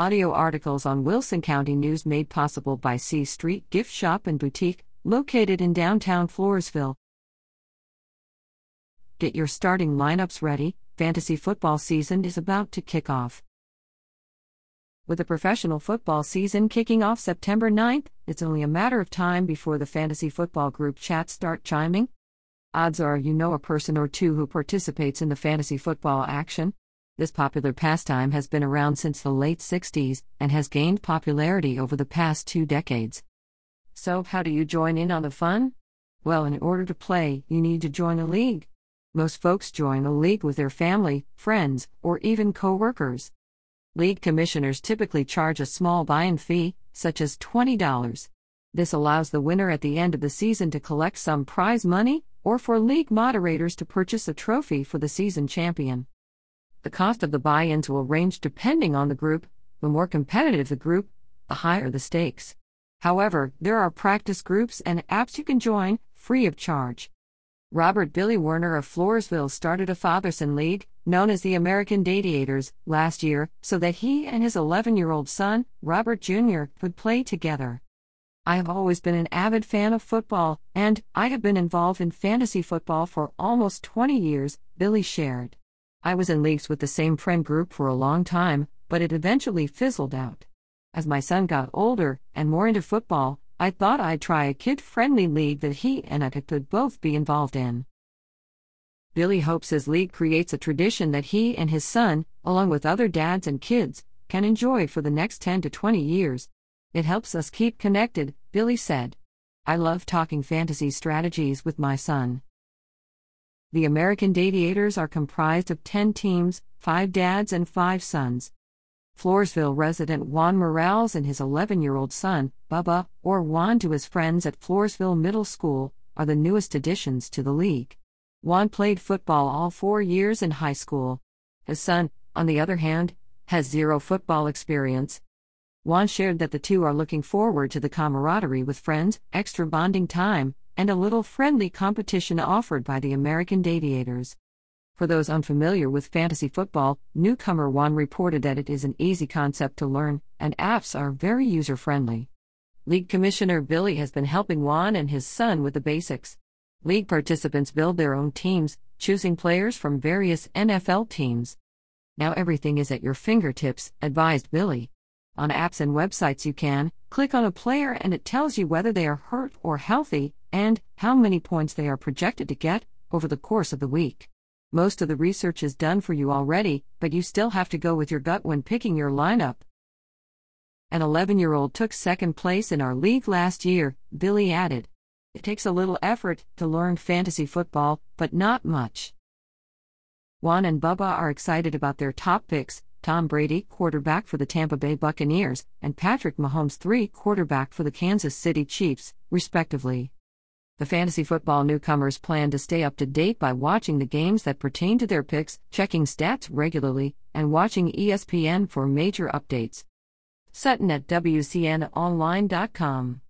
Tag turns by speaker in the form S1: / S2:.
S1: Audio articles on Wilson County News made possible by C Street Gift Shop and Boutique, located in downtown Floresville. Get your starting lineups ready, fantasy football season is about to kick off. With the professional football season kicking off September 9th, it's only a matter of time before the fantasy football group chats start chiming. Odds are you know a person or two who participates in the fantasy football action. This popular pastime has been around since the late 60s and has gained popularity over the past two decades. So, how do you join in on the fun? Well, in order to play, you need to join a league. Most folks join a league with their family, friends, or even co workers. League commissioners typically charge a small buy in fee, such as $20. This allows the winner at the end of the season to collect some prize money, or for league moderators to purchase a trophy for the season champion. The cost of the buy ins will range depending on the group. The more competitive the group, the higher the stakes. However, there are practice groups and apps you can join, free of charge. Robert Billy Werner of Floresville started a father-son league, known as the American Dadiators, last year, so that he and his 11 year old son, Robert Jr., could play together. I have always been an avid fan of football, and I have been involved in fantasy football for almost 20 years, Billy shared. I was in leagues with the same friend group for a long time, but it eventually fizzled out. As my son got older and more into football, I thought I'd try a kid friendly league that he and I could both be involved in. Billy hopes his league creates a tradition that he and his son, along with other dads and kids, can enjoy for the next 10 to 20 years. It helps us keep connected, Billy said. I love talking fantasy strategies with my son. The American Dadiators are comprised of 10 teams, 5 dads, and 5 sons. Floresville resident Juan Morales and his 11 year old son, Bubba, or Juan to his friends at Floresville Middle School, are the newest additions to the league. Juan played football all four years in high school. His son, on the other hand, has zero football experience. Juan shared that the two are looking forward to the camaraderie with friends, extra bonding time, and a little friendly competition offered by the American Dadiators. For those unfamiliar with fantasy football, newcomer Juan reported that it is an easy concept to learn, and apps are very user friendly. League Commissioner Billy has been helping Juan and his son with the basics. League participants build their own teams, choosing players from various NFL teams. Now everything is at your fingertips, advised Billy. On apps and websites, you can click on a player and it tells you whether they are hurt or healthy and how many points they are projected to get over the course of the week. Most of the research is done for you already, but you still have to go with your gut when picking your lineup. An 11 year old took second place in our league last year, Billy added. It takes a little effort to learn fantasy football, but not much. Juan and Bubba are excited about their top picks Tom Brady, quarterback for the Tampa Bay Buccaneers, and Patrick Mahomes, 3 quarterback for the Kansas City Chiefs, respectively. The fantasy football newcomers plan to stay up to date by watching the games that pertain to their picks, checking stats regularly, and watching ESPN for major updates. Sutton at WCNOnline.com